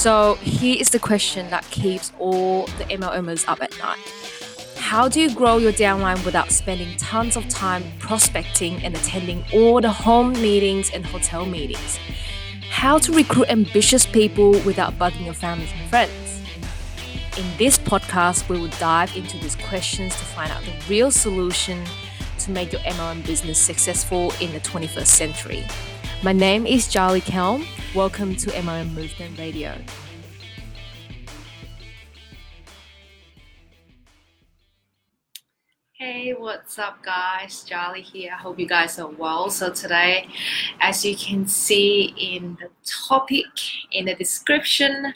So here is the question that keeps all the MLMers up at night. How do you grow your downline without spending tons of time prospecting and attending all the home meetings and hotel meetings? How to recruit ambitious people without bugging your families and friends? In this podcast, we will dive into these questions to find out the real solution to make your MLM business successful in the 21st century. My name is Charlie Kelm. Welcome to MLM Movement Radio. Hey, what's up, guys? Charlie here. I hope you guys are well. So, today, as you can see in the topic in the description,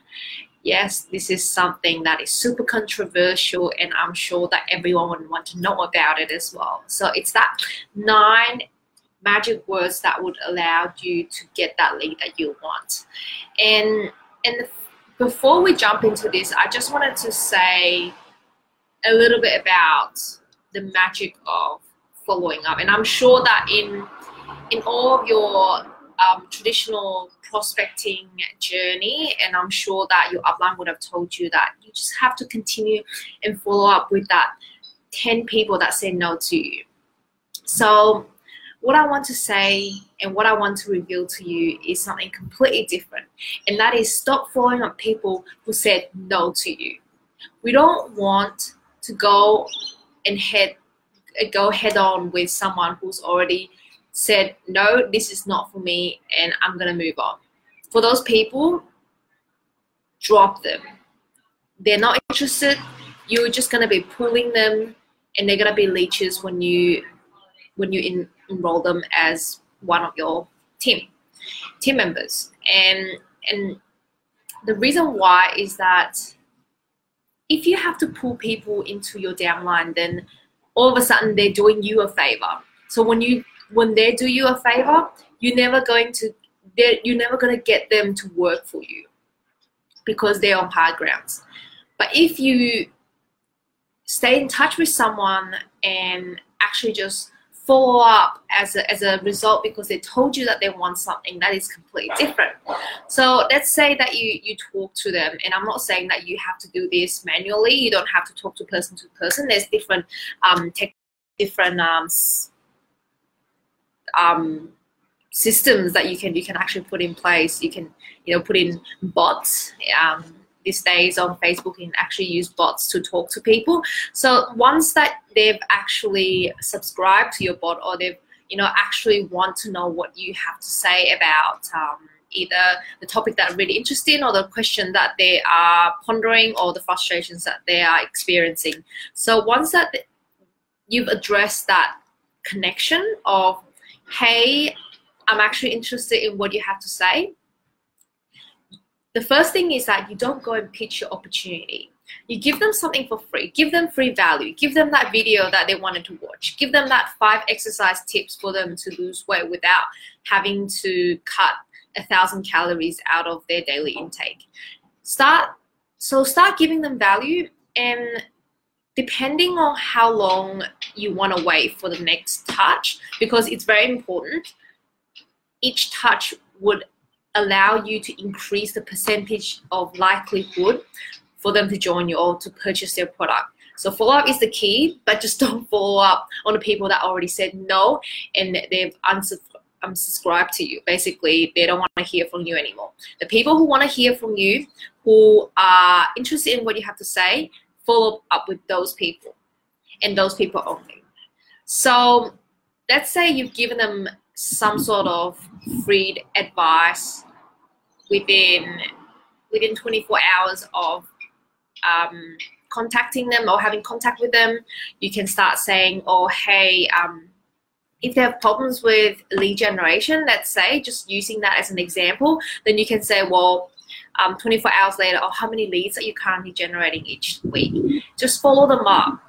yes, this is something that is super controversial, and I'm sure that everyone would want to know about it as well. So, it's that nine magic words that would allow you to get that lead that you want. And and before we jump into this, I just wanted to say a little bit about the magic of following up. And I'm sure that in in all of your um, traditional prospecting journey, and I'm sure that your upline would have told you that you just have to continue and follow up with that 10 people that say no to you. So, what I want to say and what I want to reveal to you is something completely different, and that is stop following up people who said no to you. We don't want to go and head go head on with someone who's already said no this is not for me and i'm going to move on. For those people drop them. They're not interested. You're just going to be pulling them and they're going to be leeches when you when you're in, enroll them as one of your team team members and and the reason why is that if you have to pull people into your downline then all of a sudden they're doing you a favor. So when you when they do you a favor, you're never going to you're never going to get them to work for you because they're on high grounds. But if you stay in touch with someone and actually just follow up as a, as a result because they told you that they want something that is completely different. So let's say that you, you talk to them, and I'm not saying that you have to do this manually. You don't have to talk to person to person. There's different um, tech, different um, um, systems that you can you can actually put in place. You can you know put in bots. Um, these days on Facebook and actually use bots to talk to people. So once that they've actually subscribed to your bot or they've you know actually want to know what you have to say about um, either the topic that are really interested in or the question that they are pondering or the frustrations that they are experiencing. So once that you've addressed that connection of hey i'm actually interested in what you have to say the first thing is that you don't go and pitch your opportunity. You give them something for free. Give them free value. Give them that video that they wanted to watch. Give them that five exercise tips for them to lose weight without having to cut a thousand calories out of their daily intake. Start so start giving them value and depending on how long you want to wait for the next touch because it's very important each touch would allow you to increase the percentage of likelihood for them to join you or to purchase their product. So follow up is the key, but just don't follow up on the people that already said no and they've unsubscribed to you. Basically, they don't want to hear from you anymore. The people who want to hear from you, who are interested in what you have to say, follow up with those people and those people only. So let's say you've given them some sort of free advice within within 24 hours of um, contacting them or having contact with them, you can start saying, "Oh, hey." Um, if they have problems with lead generation, let's say, just using that as an example, then you can say, well, um, 24 hours later, or oh, how many leads are you currently generating each week? Just follow them up.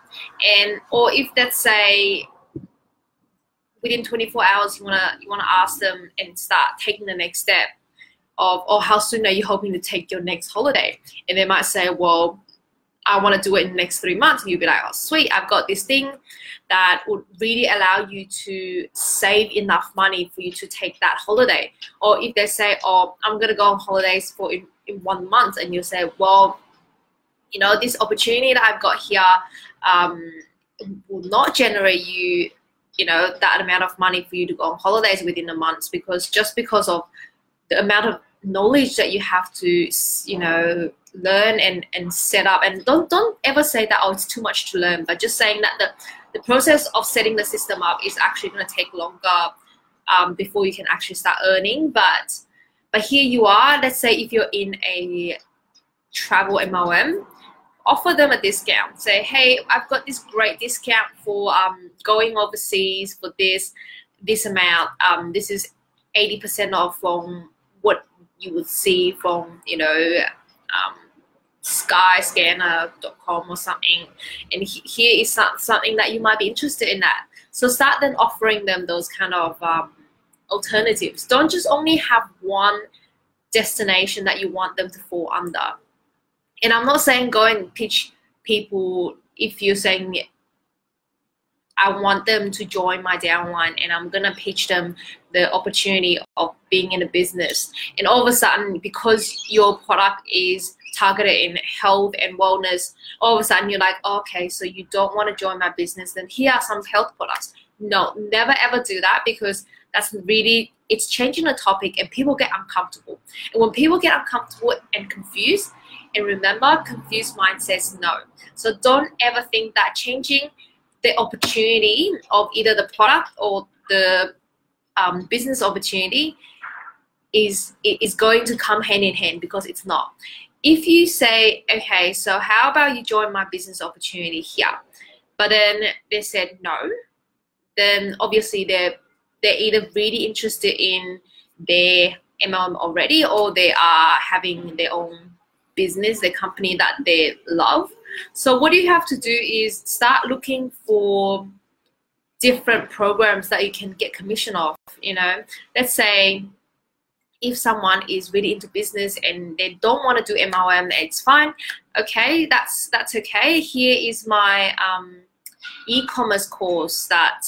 And, or if let's say within 24 hours, you wanna you wanna ask them and start taking the next step of, oh, how soon are you hoping to take your next holiday? And they might say, well, I want to do it in the next three months. And you'll be like, oh, sweet, I've got this thing that would really allow you to save enough money for you to take that holiday. Or if they say, oh, I'm going to go on holidays for in one month and you say well you know this opportunity that i've got here um, will not generate you you know that amount of money for you to go on holidays within a month because just because of the amount of knowledge that you have to you know learn and and set up. And don't don't ever say that oh it's too much to learn but just saying that the the process of setting the system up is actually going to take longer um, before you can actually start earning. But but here you are let's say if you're in a travel MLM offer them a discount. Say hey I've got this great discount for um, going overseas for this this amount. Um, this is 80% off from you would see from you know um, skyscanner.com or something. And here is something that you might be interested in that. So start then offering them those kind of um, alternatives. Don't just only have one destination that you want them to fall under. And i'm not saying go and pitch people if you're saying I want them to join my downline and I'm gonna pitch them the opportunity of being in a business. And all of a sudden, because your product is targeted in health and wellness, all of a sudden you're like, oh, okay, so you don't want to join my business, then here are some health products. No, never ever do that because that's really it's changing the topic and people get uncomfortable. And when people get uncomfortable and confused, and remember, confused mind says no. So don't ever think that changing the opportunity of either the product or the um, business opportunity is is going to come hand in hand because it's not if you say, okay, so how about you join my business opportunity here? But then they said no, then obviously they're they're either really interested in their MLM already or they are having their own business, their company that they love. So what you have to do is start looking for different programs that you can get commission off. You know, let's say if someone is really into business and they don't want to do MLM, it's fine. Okay, that's that's okay. Here is my um, e-commerce course that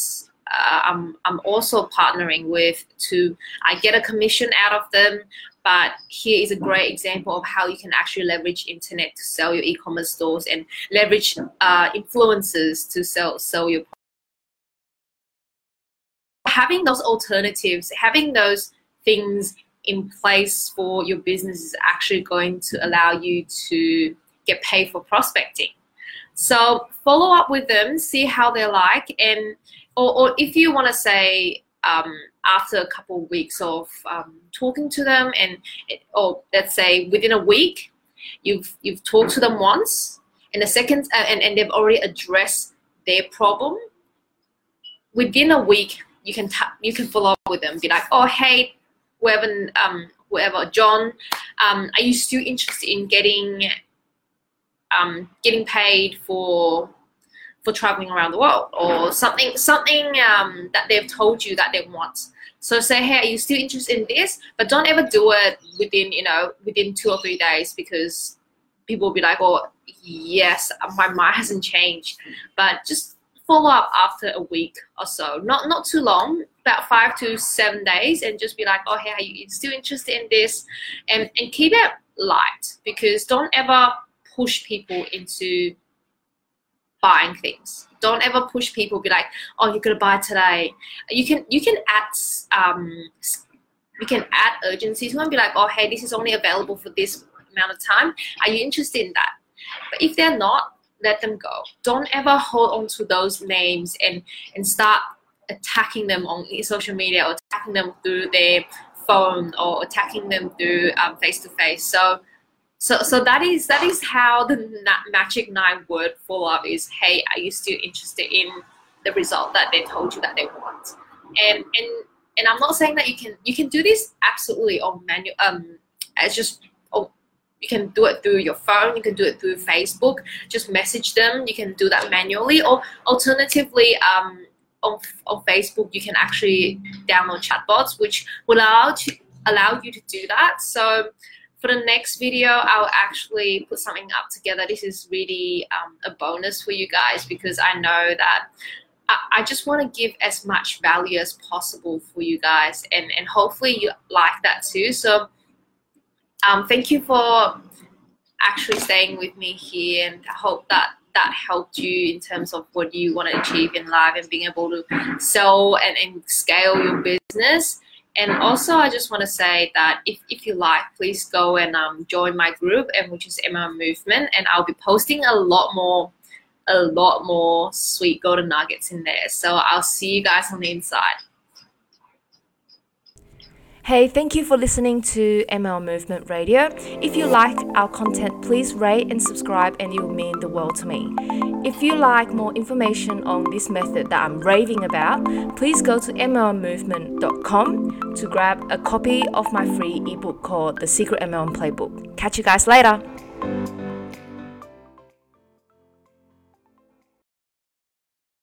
uh, I'm I'm also partnering with to I get a commission out of them. But here is a great example of how you can actually leverage internet to sell your e-commerce stores and leverage uh, influencers to sell sell your. Having those alternatives, having those things in place for your business is actually going to allow you to get paid for prospecting. So follow up with them, see how they're like, and or, or if you want to say um, after a couple of weeks of um, talking to them, and or let's say within a week, you've you've talked to them once, and the second, uh, and and they've already addressed their problem. Within a week, you can t- you can follow up with them, be like, oh hey, whoever um, whoever John, um, are you still interested in getting um, getting paid for for traveling around the world or something something um, that they've told you that they want? So say, hey, are you still interested in this? But don't ever do it within you know within two or three days because people will be like, oh yes, my mind hasn't changed. But just follow up after a week or so. Not not too long, about five to seven days, and just be like, oh hey, are you still interested in this? And and keep it light because don't ever push people into buying things. Don't ever push people. Be like, oh, you're gonna buy today. You can you can add um you can add urgency to them. Be like, oh hey, this is only available for this amount of time. Are you interested in that? But if they're not, let them go. Don't ever hold on to those names and and start attacking them on social media or attacking them through their phone or attacking them through face to face. So so so that is that is how the magic nine word follow up is. Hey, are you still interested in the result that they told you that they want? And and and I'm not saying that you can you can do this absolutely on manual um as just you can do it through your phone you can do it through facebook just message them you can do that manually or alternatively um, on, on facebook you can actually download chatbots which will allow to allow you to do that so for the next video i'll actually put something up together this is really um, a bonus for you guys because i know that I just want to give as much value as possible for you guys and, and hopefully you like that too. So um, thank you for actually staying with me here, and I hope that that helped you in terms of what you want to achieve in life and being able to sell and, and scale your business. And also, I just want to say that if, if you like, please go and um, join my group, and which is MLM Movement, and I'll be posting a lot more, a lot more sweet golden nuggets in there. So I'll see you guys on the inside. Hey, thank you for listening to ML Movement Radio. If you like our content, please rate and subscribe, and it will mean the world to me. If you like more information on this method that I'm raving about, please go to mlmovement.com to grab a copy of my free ebook called The Secret MLM Playbook. Catch you guys later.